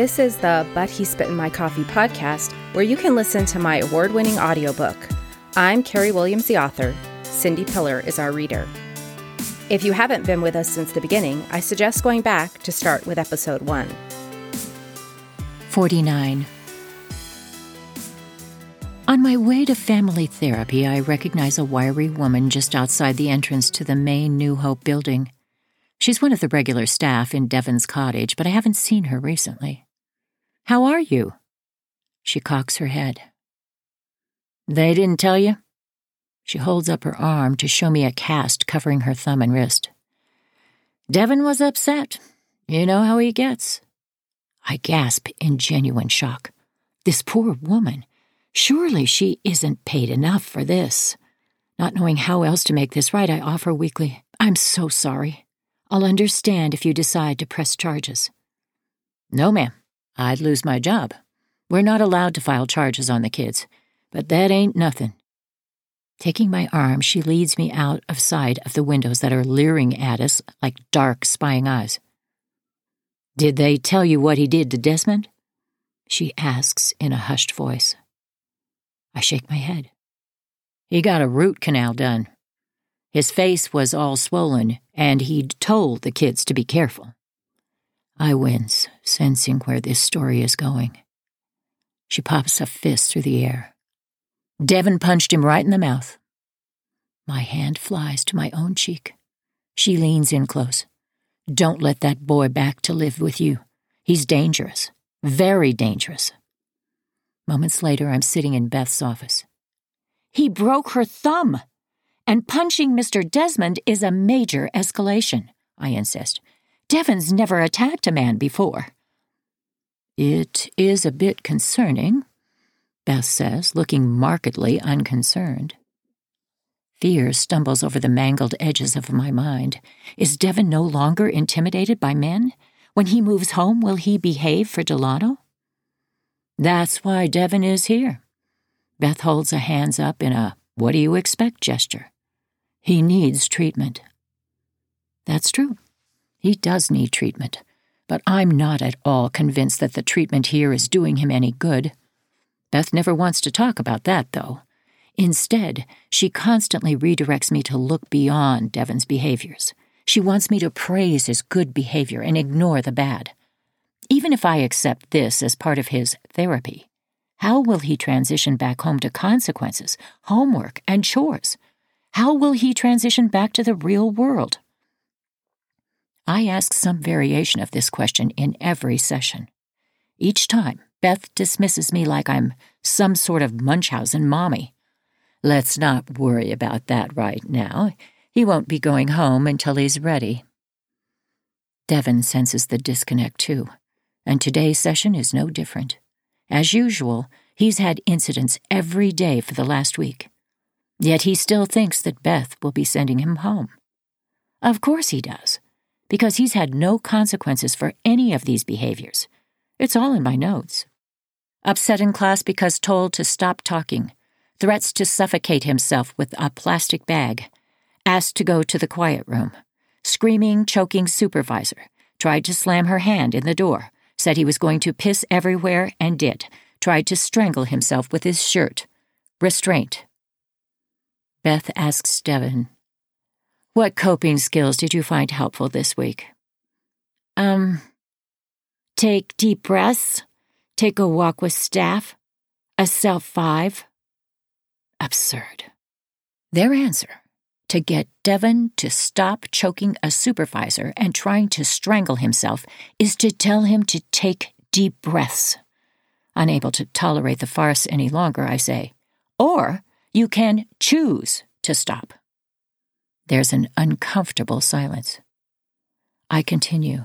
This is the But He Spit in My Coffee podcast, where you can listen to my award winning audiobook. I'm Carrie Williams, the author. Cindy Piller is our reader. If you haven't been with us since the beginning, I suggest going back to start with episode 1. 49. On my way to family therapy, I recognize a wiry woman just outside the entrance to the main New Hope building. She's one of the regular staff in Devon's cottage, but I haven't seen her recently. How are you? She cocks her head. They didn't tell you? She holds up her arm to show me a cast covering her thumb and wrist. Devon was upset. You know how he gets. I gasp in genuine shock. This poor woman. Surely she isn't paid enough for this. Not knowing how else to make this right, I offer weakly, I'm so sorry. I'll understand if you decide to press charges. No, ma'am. I'd lose my job. We're not allowed to file charges on the kids, but that ain't nothing. Taking my arm, she leads me out of sight of the windows that are leering at us like dark, spying eyes. Did they tell you what he did to Desmond? She asks in a hushed voice. I shake my head. He got a root canal done. His face was all swollen, and he'd told the kids to be careful. I wince, sensing where this story is going. She pops a fist through the air. Devon punched him right in the mouth. My hand flies to my own cheek. She leans in close. Don't let that boy back to live with you. He's dangerous, very dangerous. Moments later, I'm sitting in Beth's office. He broke her thumb, and punching Mr. Desmond is a major escalation, I insist. Devon's never attacked a man before. It is a bit concerning, Beth says, looking markedly unconcerned. Fear stumbles over the mangled edges of my mind. Is Devon no longer intimidated by men? When he moves home, will he behave for Delano? That's why Devon is here. Beth holds her hands up in a what do you expect gesture. He needs treatment. That's true. He does need treatment, but I'm not at all convinced that the treatment here is doing him any good. Beth never wants to talk about that, though. Instead, she constantly redirects me to look beyond Devon's behaviors. She wants me to praise his good behavior and ignore the bad. Even if I accept this as part of his therapy, how will he transition back home to consequences, homework, and chores? How will he transition back to the real world? I ask some variation of this question in every session. Each time, Beth dismisses me like I'm some sort of Munchausen mommy. Let's not worry about that right now. He won't be going home until he's ready. Devon senses the disconnect too, and today's session is no different. As usual, he's had incidents every day for the last week. Yet he still thinks that Beth will be sending him home. Of course he does, because he's had no consequences for any of these behaviors. It's all in my notes. Upset in class because told to stop talking, threats to suffocate himself with a plastic bag, asked to go to the quiet room, screaming, choking supervisor, tried to slam her hand in the door, said he was going to piss everywhere and did, tried to strangle himself with his shirt, restraint, Beth asks Devon, What coping skills did you find helpful this week? Um, take deep breaths, take a walk with staff, a self five. Absurd. Their answer to get Devon to stop choking a supervisor and trying to strangle himself is to tell him to take deep breaths. Unable to tolerate the farce any longer, I say, or you can choose to stop. There's an uncomfortable silence. I continue.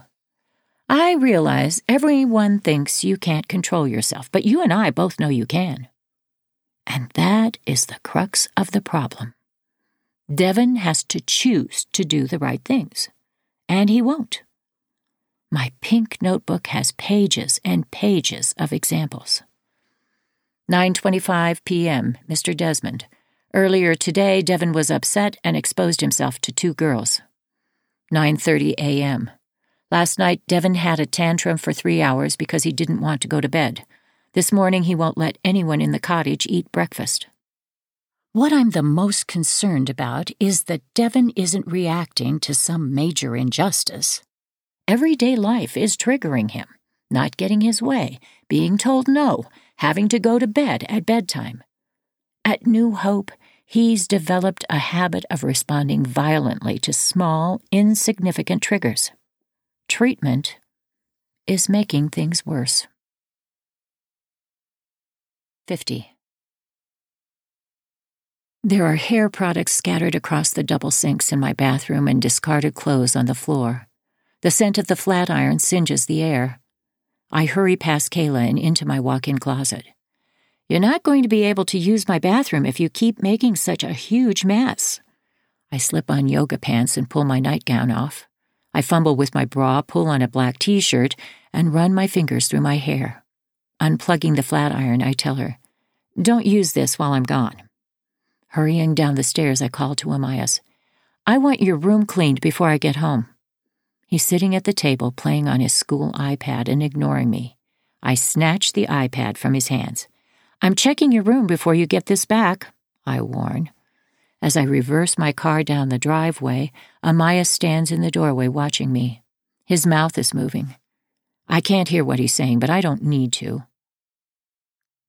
I realize everyone thinks you can't control yourself, but you and I both know you can. And that is the crux of the problem. Devon has to choose to do the right things, and he won't. My pink notebook has pages and pages of examples. 9:25 p.m. Mr. Desmond. Earlier today, Devon was upset and exposed himself to two girls. 9:30 a.m. Last night, Devon had a tantrum for three hours because he didn't want to go to bed. This morning, he won't let anyone in the cottage eat breakfast. What I'm the most concerned about is that Devon isn't reacting to some major injustice. Everyday life is triggering him not getting his way, being told no, having to go to bed at bedtime. At New Hope, he's developed a habit of responding violently to small, insignificant triggers. Treatment is making things worse. 50. There are hair products scattered across the double sinks in my bathroom and discarded clothes on the floor. The scent of the flat iron singes the air. I hurry past Kayla and into my walk in closet. You're not going to be able to use my bathroom if you keep making such a huge mess. I slip on yoga pants and pull my nightgown off. I fumble with my bra, pull on a black t shirt, and run my fingers through my hair. Unplugging the flat iron, I tell her, Don't use this while I'm gone. Hurrying down the stairs, I call to Amias, I want your room cleaned before I get home. He's sitting at the table playing on his school iPad and ignoring me. I snatch the iPad from his hands. I'm checking your room before you get this back, I warn. As I reverse my car down the driveway, Amias stands in the doorway watching me. His mouth is moving. I can't hear what he's saying, but I don't need to.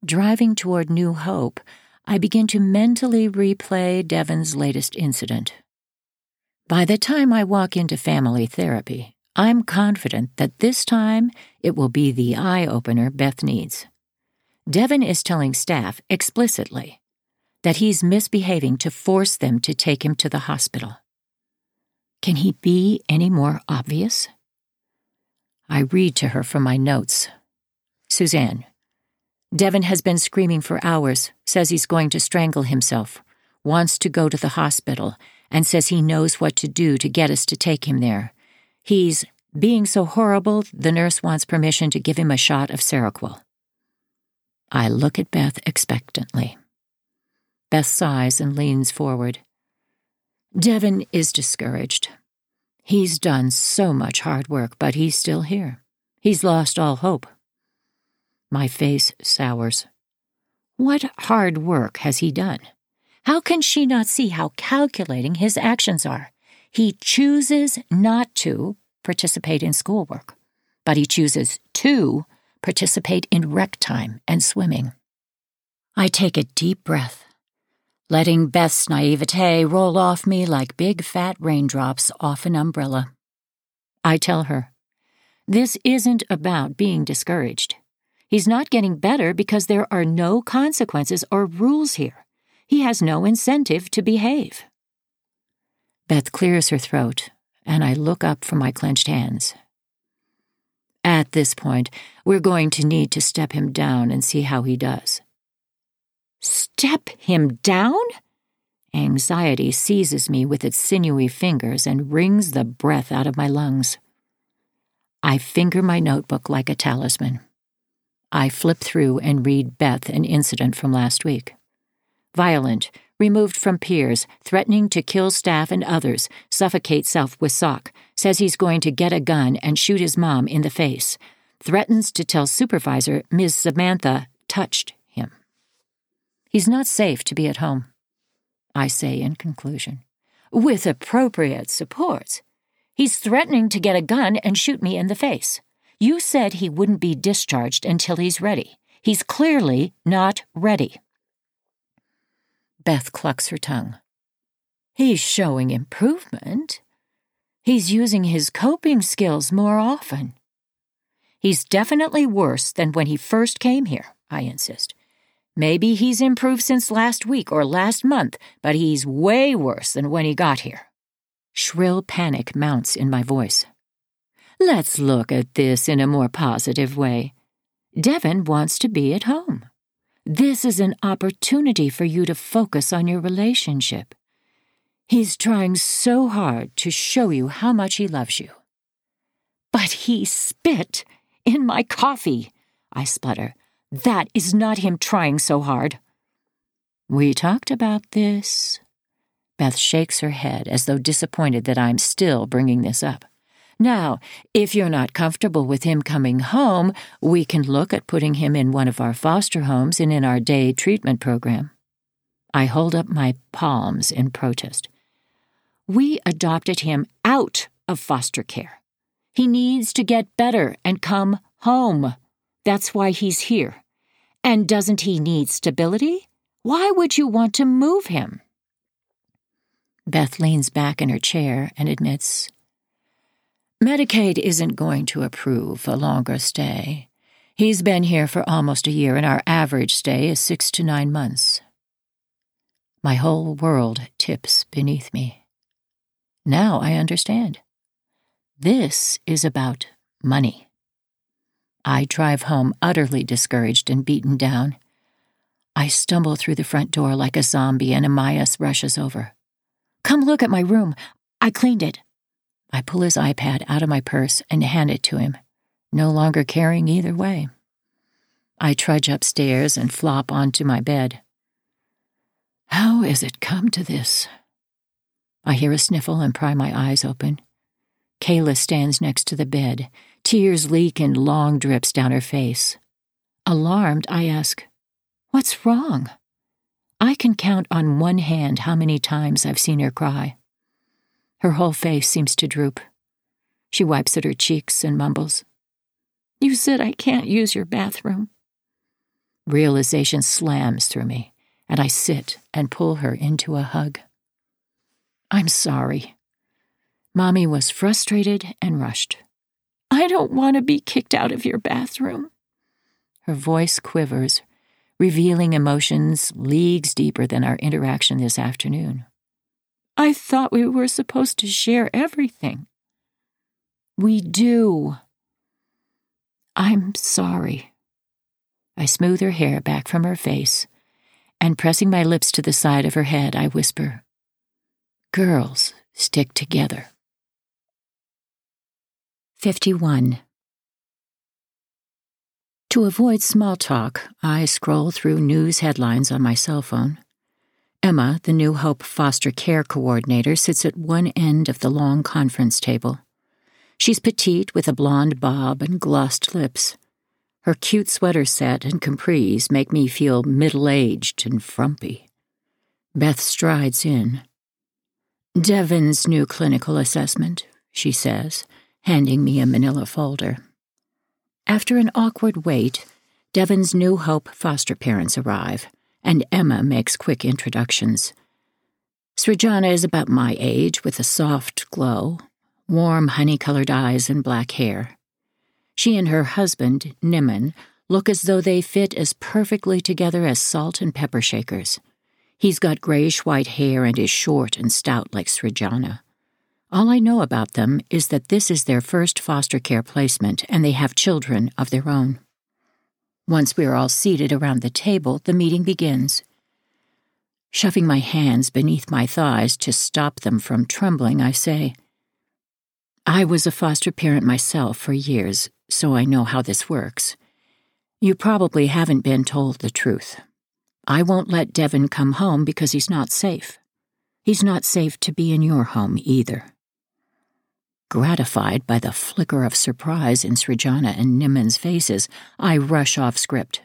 Driving toward New Hope, I begin to mentally replay Devon's latest incident. By the time I walk into family therapy, I'm confident that this time it will be the eye opener Beth needs. Devon is telling staff explicitly that he's misbehaving to force them to take him to the hospital. Can he be any more obvious? I read to her from my notes. Suzanne, Devon has been screaming for hours, says he's going to strangle himself, wants to go to the hospital, and says he knows what to do to get us to take him there. He's being so horrible, the nurse wants permission to give him a shot of Seroquel. I look at Beth expectantly. Beth sighs and leans forward. Devon is discouraged. He's done so much hard work, but he's still here. He's lost all hope. My face sours. What hard work has he done? How can she not see how calculating his actions are? He chooses not to participate in schoolwork, but he chooses to participate in rec time and swimming. I take a deep breath letting Beth's naivete roll off me like big fat raindrops off an umbrella. I tell her, this isn't about being discouraged. He's not getting better because there are no consequences or rules here. He has no incentive to behave. Beth clears her throat, and I look up from my clenched hands. At this point, we're going to need to step him down and see how he does. Step him down? Anxiety seizes me with its sinewy fingers and wrings the breath out of my lungs. I finger my notebook like a talisman. I flip through and read Beth an incident from last week. Violent, removed from peers, threatening to kill staff and others, suffocate self with sock, says he's going to get a gun and shoot his mom in the face, threatens to tell supervisor Ms. Samantha touched him. He's not safe to be at home. I say in conclusion. With appropriate supports. He's threatening to get a gun and shoot me in the face. You said he wouldn't be discharged until he's ready. He's clearly not ready. Beth clucks her tongue. He's showing improvement. He's using his coping skills more often. He's definitely worse than when he first came here, I insist. Maybe he's improved since last week or last month, but he's way worse than when he got here. Shrill panic mounts in my voice. Let's look at this in a more positive way. Devon wants to be at home. This is an opportunity for you to focus on your relationship. He's trying so hard to show you how much he loves you. But he spit in my coffee, I sputter. That is not him trying so hard. We talked about this. Beth shakes her head as though disappointed that I'm still bringing this up. Now, if you're not comfortable with him coming home, we can look at putting him in one of our foster homes and in our day treatment program. I hold up my palms in protest. We adopted him out of foster care. He needs to get better and come home. That's why he's here. And doesn't he need stability? Why would you want to move him? Beth leans back in her chair and admits Medicaid isn't going to approve a longer stay. He's been here for almost a year, and our average stay is six to nine months. My whole world tips beneath me. Now I understand. This is about money. I drive home utterly discouraged and beaten down. I stumble through the front door like a zombie, and Amias rushes over. Come look at my room. I cleaned it. I pull his iPad out of my purse and hand it to him, no longer caring either way. I trudge upstairs and flop onto my bed. How has it come to this? I hear a sniffle and pry my eyes open. Kayla stands next to the bed. Tears leak in long drips down her face. Alarmed, I ask, What's wrong? I can count on one hand how many times I've seen her cry. Her whole face seems to droop. She wipes at her cheeks and mumbles, You said I can't use your bathroom. Realization slams through me, and I sit and pull her into a hug. I'm sorry. Mommy was frustrated and rushed. I don't want to be kicked out of your bathroom. Her voice quivers, revealing emotions leagues deeper than our interaction this afternoon. I thought we were supposed to share everything. We do. I'm sorry. I smooth her hair back from her face, and pressing my lips to the side of her head, I whisper, Girls stick together. 51. To avoid small talk, I scroll through news headlines on my cell phone. Emma, the New Hope foster care coordinator, sits at one end of the long conference table. She's petite with a blonde bob and glossed lips. Her cute sweater set and capris make me feel middle aged and frumpy. Beth strides in. Devon's new clinical assessment, she says, handing me a manila folder. After an awkward wait, Devon's New Hope foster parents arrive and Emma makes quick introductions. Srijana is about my age with a soft glow, warm honey colored eyes, and black hair. She and her husband, Niman, look as though they fit as perfectly together as salt and pepper shakers. He's got grayish white hair and is short and stout like Srijana. All I know about them is that this is their first foster care placement and they have children of their own. Once we are all seated around the table, the meeting begins. Shoving my hands beneath my thighs to stop them from trembling, I say, I was a foster parent myself for years, so I know how this works. You probably haven't been told the truth. I won't let Devon come home because he's not safe. He's not safe to be in your home either. Gratified by the flicker of surprise in Srijana and Niman's faces, I rush off script.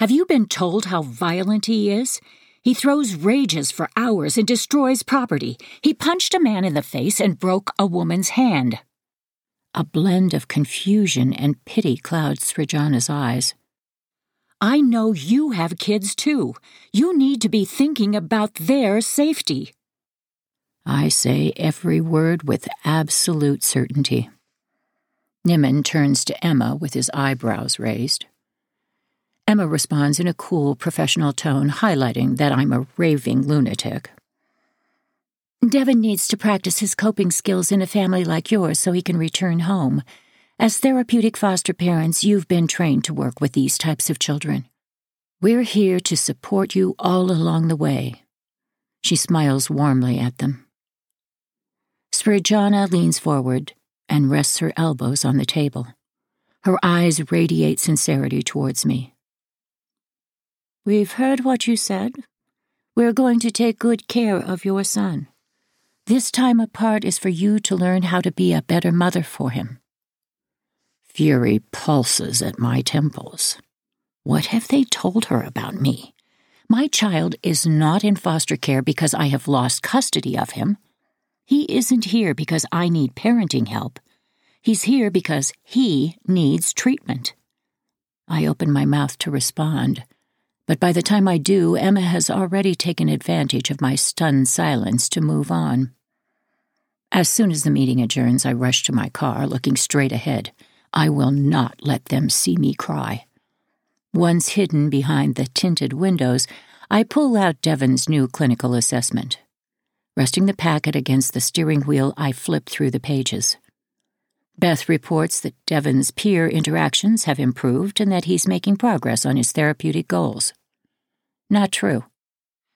Have you been told how violent he is? He throws rages for hours and destroys property. He punched a man in the face and broke a woman's hand. A blend of confusion and pity clouds Srijana's eyes. I know you have kids too. You need to be thinking about their safety. I say every word with absolute certainty. Niman turns to Emma with his eyebrows raised. Emma responds in a cool, professional tone, highlighting that I'm a raving lunatic. Devon needs to practice his coping skills in a family like yours so he can return home. As therapeutic foster parents, you've been trained to work with these types of children. We're here to support you all along the way. She smiles warmly at them. Srijana leans forward and rests her elbows on the table. Her eyes radiate sincerity towards me. We've heard what you said. We're going to take good care of your son. This time apart is for you to learn how to be a better mother for him. Fury pulses at my temples. What have they told her about me? My child is not in foster care because I have lost custody of him. He isn't here because I need parenting help. He's here because he needs treatment. I open my mouth to respond, but by the time I do, Emma has already taken advantage of my stunned silence to move on. As soon as the meeting adjourns, I rush to my car, looking straight ahead. I will not let them see me cry. Once hidden behind the tinted windows, I pull out Devon's new clinical assessment. Resting the packet against the steering wheel, I flip through the pages. Beth reports that Devon's peer interactions have improved and that he's making progress on his therapeutic goals. Not true.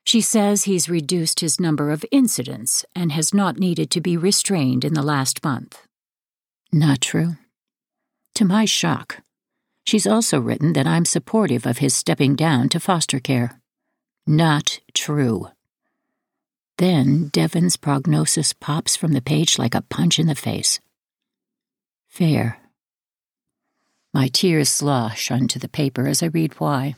She says he's reduced his number of incidents and has not needed to be restrained in the last month. Not true. To my shock, she's also written that I'm supportive of his stepping down to foster care. Not true. Then Devon's prognosis pops from the page like a punch in the face. Fair. My tears slosh onto the paper as I read why.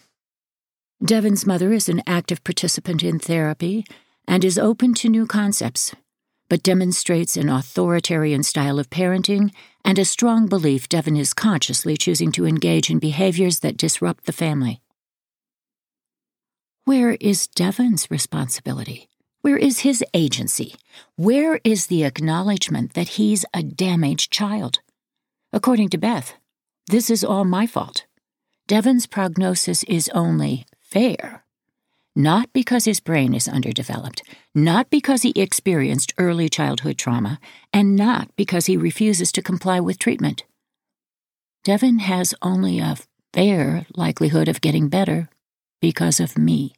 Devon's mother is an active participant in therapy and is open to new concepts, but demonstrates an authoritarian style of parenting and a strong belief Devon is consciously choosing to engage in behaviors that disrupt the family. Where is Devon's responsibility? Where is his agency? Where is the acknowledgement that he's a damaged child? According to Beth, this is all my fault. Devon's prognosis is only fair. Not because his brain is underdeveloped, not because he experienced early childhood trauma, and not because he refuses to comply with treatment. Devon has only a fair likelihood of getting better because of me.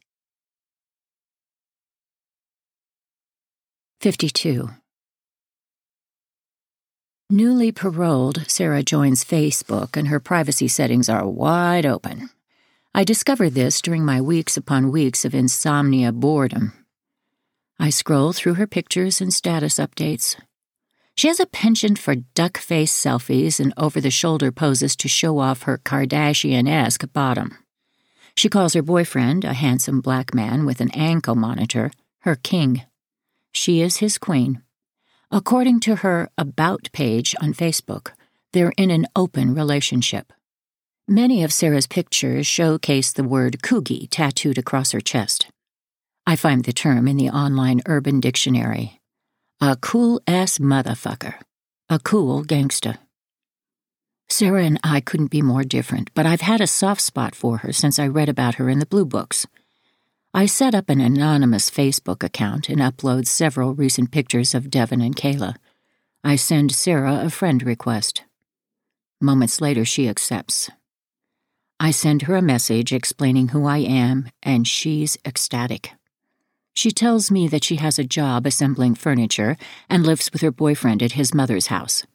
52. Newly paroled, Sarah joins Facebook, and her privacy settings are wide open. I discovered this during my weeks upon weeks of insomnia boredom. I scroll through her pictures and status updates. She has a penchant for duck face selfies and over the shoulder poses to show off her Kardashian esque bottom. She calls her boyfriend, a handsome black man with an ankle monitor, her king. She is his queen. According to her About page on Facebook, they're in an open relationship. Many of Sarah's pictures showcase the word coogie tattooed across her chest. I find the term in the online Urban Dictionary. A cool ass motherfucker. A cool gangsta. Sarah and I couldn't be more different, but I've had a soft spot for her since I read about her in the Blue Books. I set up an anonymous Facebook account and upload several recent pictures of Devon and Kayla. I send Sarah a friend request. Moments later, she accepts. I send her a message explaining who I am, and she's ecstatic. She tells me that she has a job assembling furniture and lives with her boyfriend at his mother's house.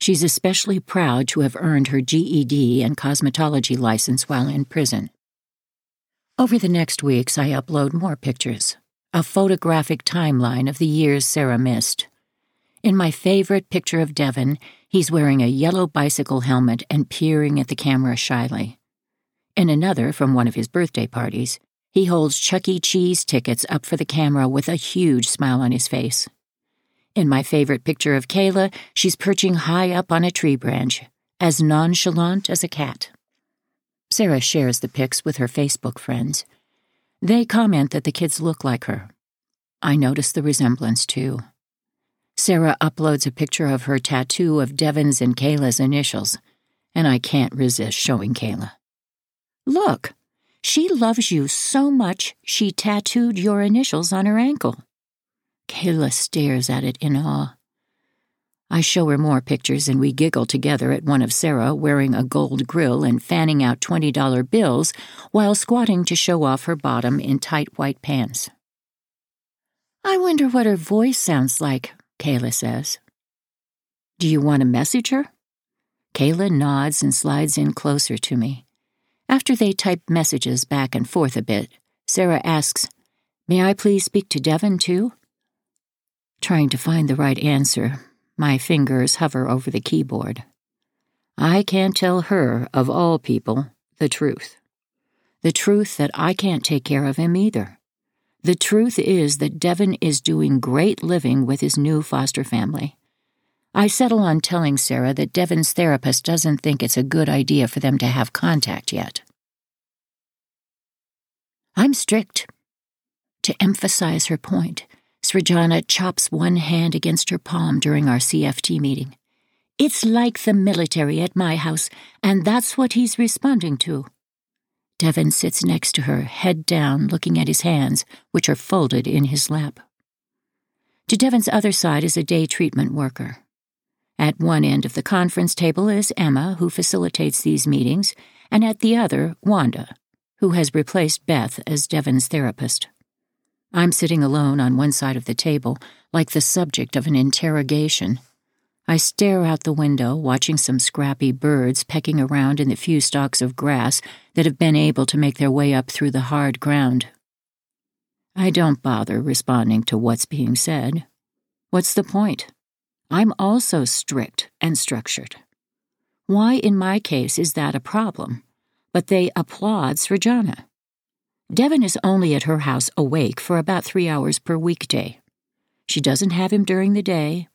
She's especially proud to have earned her GED and cosmetology license while in prison. Over the next weeks, I upload more pictures, a photographic timeline of the years Sarah missed. In my favorite picture of Devon, he's wearing a yellow bicycle helmet and peering at the camera shyly. In another, from one of his birthday parties, he holds Chuck E. Cheese tickets up for the camera with a huge smile on his face. In my favorite picture of Kayla, she's perching high up on a tree branch, as nonchalant as a cat. Sarah shares the pics with her Facebook friends. They comment that the kids look like her. I notice the resemblance too. Sarah uploads a picture of her tattoo of Devon's and Kayla's initials, and I can't resist showing Kayla. Look, she loves you so much she tattooed your initials on her ankle. Kayla stares at it in awe. I show her more pictures and we giggle together at one of Sarah wearing a gold grill and fanning out $20 bills while squatting to show off her bottom in tight white pants. I wonder what her voice sounds like, Kayla says. Do you want to message her? Kayla nods and slides in closer to me. After they type messages back and forth a bit, Sarah asks, May I please speak to Devon too? Trying to find the right answer, my fingers hover over the keyboard. I can't tell her, of all people, the truth. The truth that I can't take care of him either. The truth is that Devon is doing great living with his new foster family. I settle on telling Sarah that Devon's therapist doesn't think it's a good idea for them to have contact yet. I'm strict. To emphasize her point, Srijana chops one hand against her palm during our CFT meeting. It's like the military at my house, and that's what he's responding to. Devon sits next to her, head down, looking at his hands, which are folded in his lap. To Devon's other side is a day treatment worker. At one end of the conference table is Emma, who facilitates these meetings, and at the other, Wanda, who has replaced Beth as Devon's therapist. I'm sitting alone on one side of the table, like the subject of an interrogation. I stare out the window, watching some scrappy birds pecking around in the few stalks of grass that have been able to make their way up through the hard ground. I don't bother responding to what's being said. What's the point? I'm also strict and structured. Why, in my case, is that a problem? But they applaud Srijana. Devon is only at her house awake for about three hours per weekday. She doesn't have him during the day,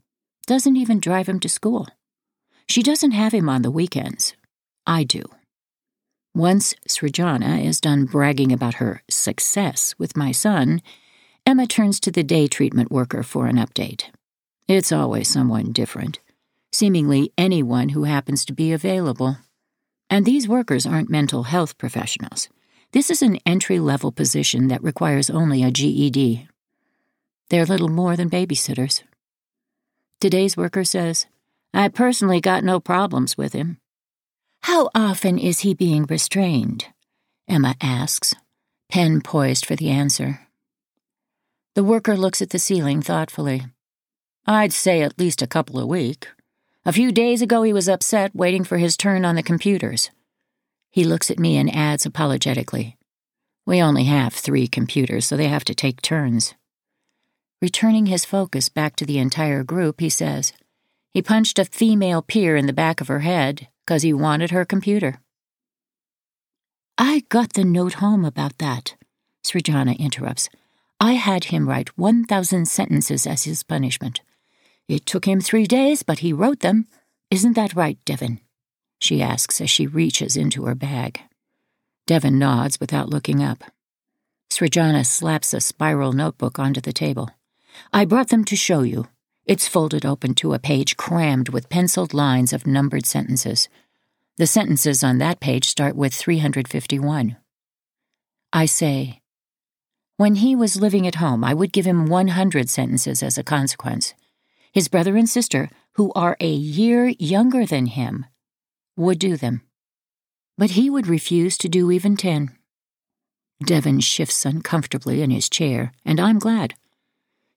doesn't even drive him to school. She doesn't have him on the weekends. I do. Once Srijana is done bragging about her success with my son, Emma turns to the day treatment worker for an update. It's always someone different, seemingly anyone who happens to be available. And these workers aren't mental health professionals. This is an entry level position that requires only a GED. They're little more than babysitters. Today's worker says, I personally got no problems with him. How often is he being restrained? Emma asks, pen poised for the answer. The worker looks at the ceiling thoughtfully. I'd say at least a couple a week. A few days ago, he was upset waiting for his turn on the computers. He looks at me and adds apologetically, We only have three computers, so they have to take turns. Returning his focus back to the entire group, he says, He punched a female peer in the back of her head because he wanted her computer. I got the note home about that, Srijana interrupts. I had him write 1,000 sentences as his punishment. It took him three days, but he wrote them. Isn't that right, Devon? She asks as she reaches into her bag. Devon nods without looking up. Srijana slaps a spiral notebook onto the table. I brought them to show you. It's folded open to a page crammed with penciled lines of numbered sentences. The sentences on that page start with 351. I say, When he was living at home, I would give him 100 sentences as a consequence. His brother and sister, who are a year younger than him, would do them. But he would refuse to do even 10. Devon shifts uncomfortably in his chair, and I'm glad.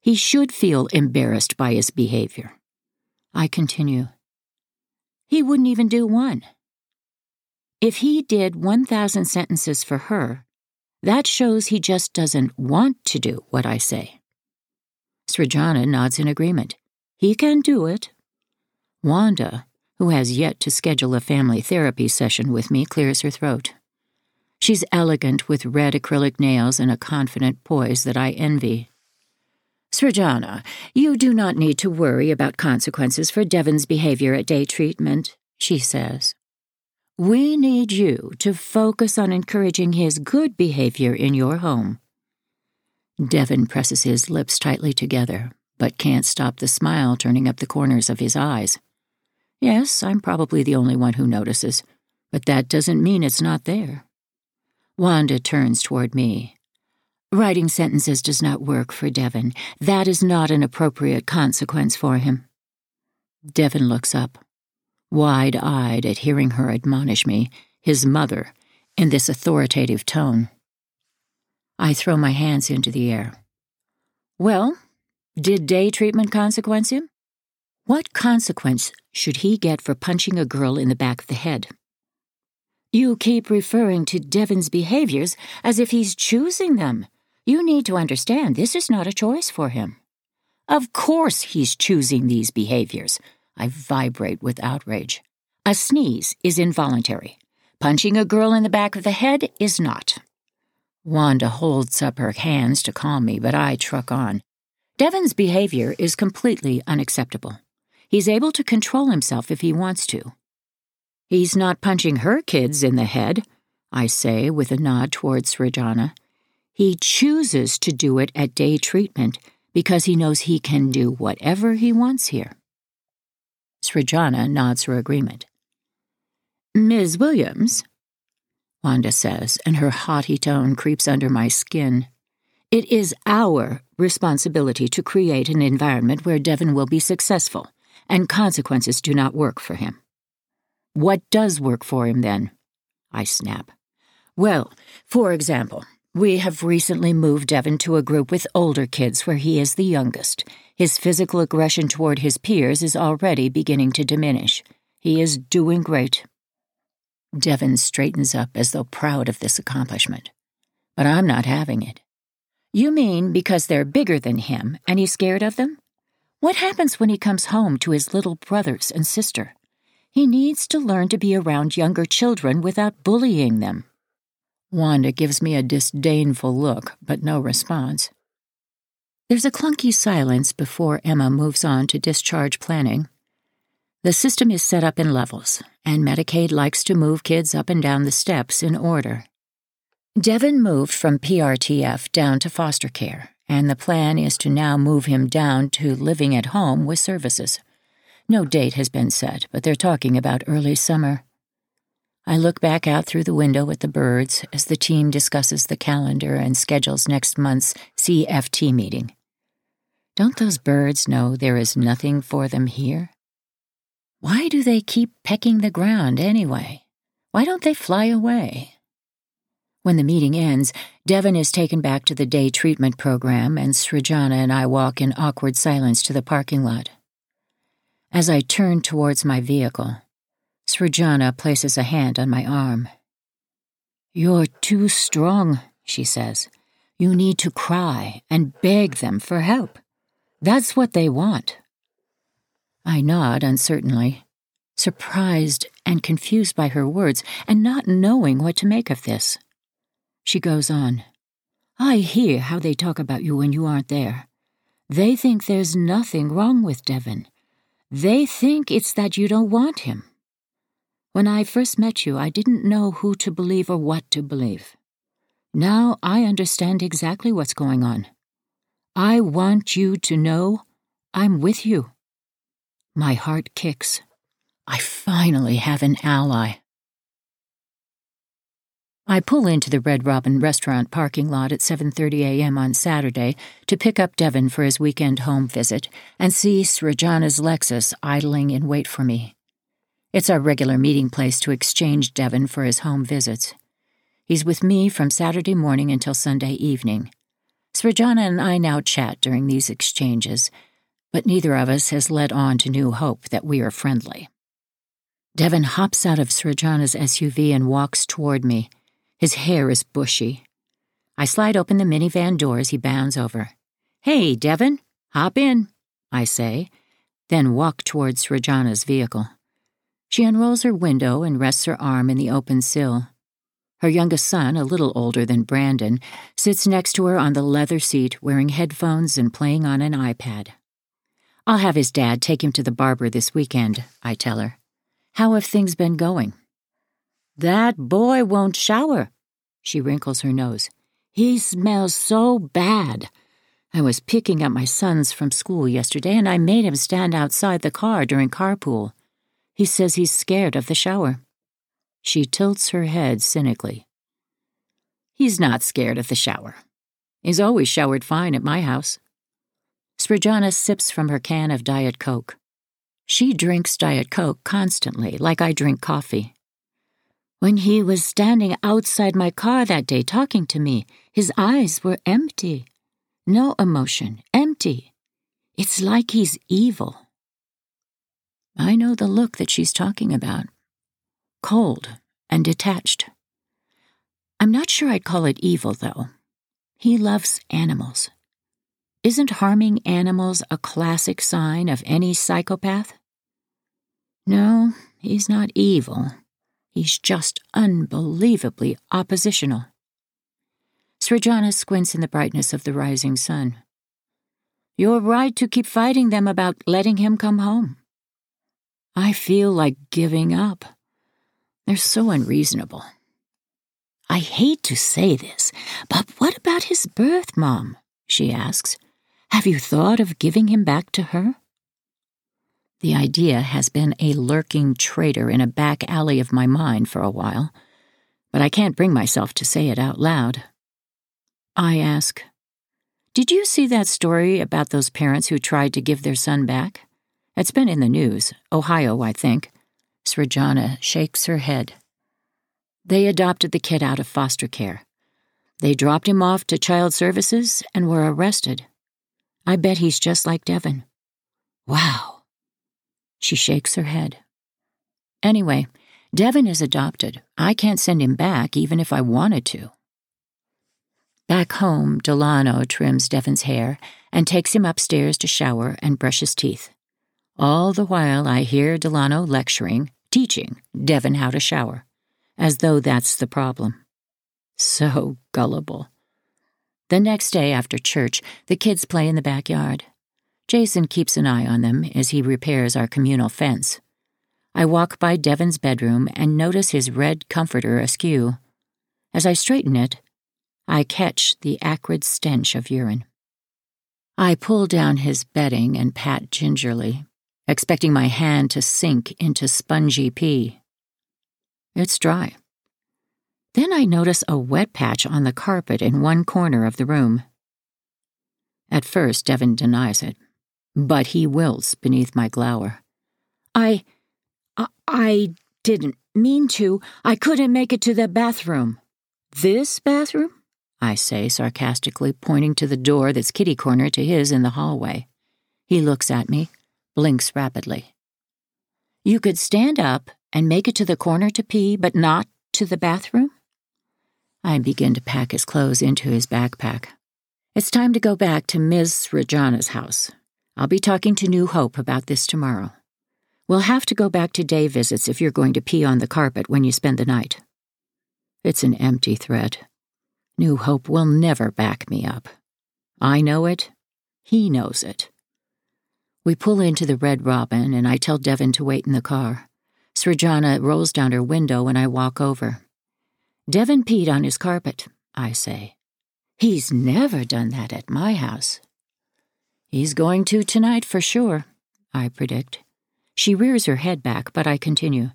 He should feel embarrassed by his behavior. I continue. He wouldn't even do one. If he did 1,000 sentences for her, that shows he just doesn't want to do what I say. Srijana nods in agreement. He can do it. Wanda, who has yet to schedule a family therapy session with me, clears her throat. She's elegant with red acrylic nails and a confident poise that I envy. Srijana, you do not need to worry about consequences for Devon's behavior at day treatment, she says. We need you to focus on encouraging his good behavior in your home. Devon presses his lips tightly together, but can't stop the smile turning up the corners of his eyes. Yes, I'm probably the only one who notices, but that doesn't mean it's not there. Wanda turns toward me. Writing sentences does not work for Devon. That is not an appropriate consequence for him. Devon looks up, wide eyed at hearing her admonish me, his mother, in this authoritative tone. I throw my hands into the air. Well, did day treatment consequence him? What consequence should he get for punching a girl in the back of the head? You keep referring to Devon's behaviors as if he's choosing them. You need to understand this is not a choice for him. Of course he's choosing these behaviors. I vibrate with outrage. A sneeze is involuntary. Punching a girl in the back of the head is not. Wanda holds up her hands to calm me, but I truck on. Devon's behavior is completely unacceptable. He's able to control himself if he wants to. He's not punching her kids in the head, I say with a nod towards Srijana. He chooses to do it at day treatment because he knows he can do whatever he wants here. Srijana nods her agreement. Ms. Williams, Wanda says, and her haughty tone creeps under my skin. It is our responsibility to create an environment where Devon will be successful, and consequences do not work for him. What does work for him, then? I snap. Well, for example, we have recently moved Devon to a group with older kids where he is the youngest. His physical aggression toward his peers is already beginning to diminish. He is doing great. Devon straightens up as though proud of this accomplishment. But I'm not having it. You mean because they're bigger than him and he's scared of them? What happens when he comes home to his little brothers and sister? He needs to learn to be around younger children without bullying them. Wanda gives me a disdainful look, but no response. There's a clunky silence before Emma moves on to discharge planning. The system is set up in levels, and Medicaid likes to move kids up and down the steps in order. Devon moved from PRTF down to foster care, and the plan is to now move him down to living at home with services. No date has been set, but they're talking about early summer. I look back out through the window at the birds as the team discusses the calendar and schedules next month's CFT meeting. Don't those birds know there is nothing for them here? Why do they keep pecking the ground anyway? Why don't they fly away? When the meeting ends, Devon is taken back to the day treatment program, and Srijana and I walk in awkward silence to the parking lot. As I turn towards my vehicle, Srijana places a hand on my arm. You're too strong, she says. You need to cry and beg them for help. That's what they want. I nod uncertainly, surprised and confused by her words and not knowing what to make of this. She goes on. I hear how they talk about you when you aren't there. They think there's nothing wrong with Devon. They think it's that you don't want him. When I first met you, I didn't know who to believe or what to believe. Now I understand exactly what's going on. I want you to know I'm with you. My heart kicks. I finally have an ally. I pull into the Red Robin restaurant parking lot at 7:30 a.m. on Saturday to pick up Devon for his weekend home visit and see Srijana's Lexus idling in wait for me. It's our regular meeting place to exchange Devon for his home visits. He's with me from Saturday morning until Sunday evening. Srijana and I now chat during these exchanges, but neither of us has led on to New Hope that we are friendly. Devon hops out of Srijana's SUV and walks toward me. His hair is bushy. I slide open the minivan door as he bounds over. Hey, Devon, hop in, I say, then walk towards Srijana's vehicle. She unrolls her window and rests her arm in the open sill. Her youngest son, a little older than Brandon, sits next to her on the leather seat wearing headphones and playing on an iPad. I'll have his dad take him to the barber this weekend, I tell her. How have things been going? That boy won't shower. She wrinkles her nose. He smells so bad. I was picking up my sons from school yesterday and I made him stand outside the car during carpool. He says he's scared of the shower. She tilts her head cynically. He's not scared of the shower. He's always showered fine at my house. Srijana sips from her can of Diet Coke. She drinks Diet Coke constantly, like I drink coffee. When he was standing outside my car that day talking to me, his eyes were empty. No emotion, empty. It's like he's evil. I know the look that she's talking about cold and detached. I'm not sure I'd call it evil, though. He loves animals. Isn't harming animals a classic sign of any psychopath? No, he's not evil. He's just unbelievably oppositional. Srijana squints in the brightness of the rising sun. You're right to keep fighting them about letting him come home. I feel like giving up. They're so unreasonable. I hate to say this, but what about his birth mom? she asks. Have you thought of giving him back to her? The idea has been a lurking traitor in a back alley of my mind for a while, but I can't bring myself to say it out loud. I ask, Did you see that story about those parents who tried to give their son back? It's been in the news, Ohio, I think. Srijana shakes her head. They adopted the kid out of foster care. They dropped him off to child services and were arrested. I bet he's just like Devon. Wow. She shakes her head. Anyway, Devon is adopted. I can't send him back even if I wanted to. Back home, Delano trims Devon's hair and takes him upstairs to shower and brush his teeth. All the while, I hear Delano lecturing, teaching Devon how to shower, as though that's the problem. So gullible. The next day after church, the kids play in the backyard. Jason keeps an eye on them as he repairs our communal fence. I walk by Devon's bedroom and notice his red comforter askew. As I straighten it, I catch the acrid stench of urine. I pull down his bedding and pat gingerly, expecting my hand to sink into spongy pee. It's dry. Then I notice a wet patch on the carpet in one corner of the room. At first, Devon denies it, but he wilts beneath my glower. I. I didn't mean to. I couldn't make it to the bathroom. This bathroom? I say sarcastically, pointing to the door that's kitty corner to his in the hallway. He looks at me, blinks rapidly. You could stand up and make it to the corner to pee, but not to the bathroom? I begin to pack his clothes into his backpack. It's time to go back to Ms. Srijana's house. I'll be talking to New Hope about this tomorrow. We'll have to go back to day visits if you're going to pee on the carpet when you spend the night. It's an empty threat. New Hope will never back me up. I know it. He knows it. We pull into the Red Robin, and I tell Devon to wait in the car. Srijana rolls down her window and I walk over. Devon peed on his carpet, I say. He's never done that at my house. He's going to tonight for sure, I predict. She rears her head back, but I continue.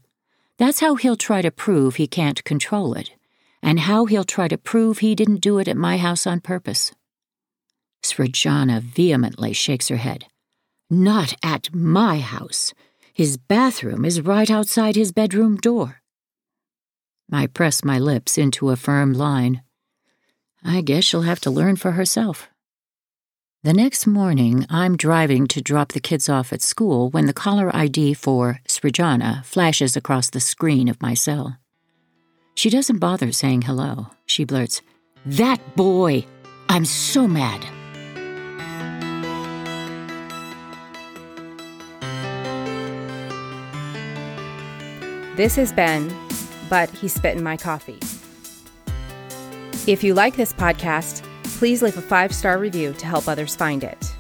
That's how he'll try to prove he can't control it, and how he'll try to prove he didn't do it at my house on purpose. Srijana vehemently shakes her head. Not at my house. His bathroom is right outside his bedroom door. I press my lips into a firm line. I guess she'll have to learn for herself. The next morning, I'm driving to drop the kids off at school when the caller ID for Srijana flashes across the screen of my cell. She doesn't bother saying hello. She blurts, That boy! I'm so mad! This has been but he spit in my coffee. If you like this podcast, please leave a five star review to help others find it.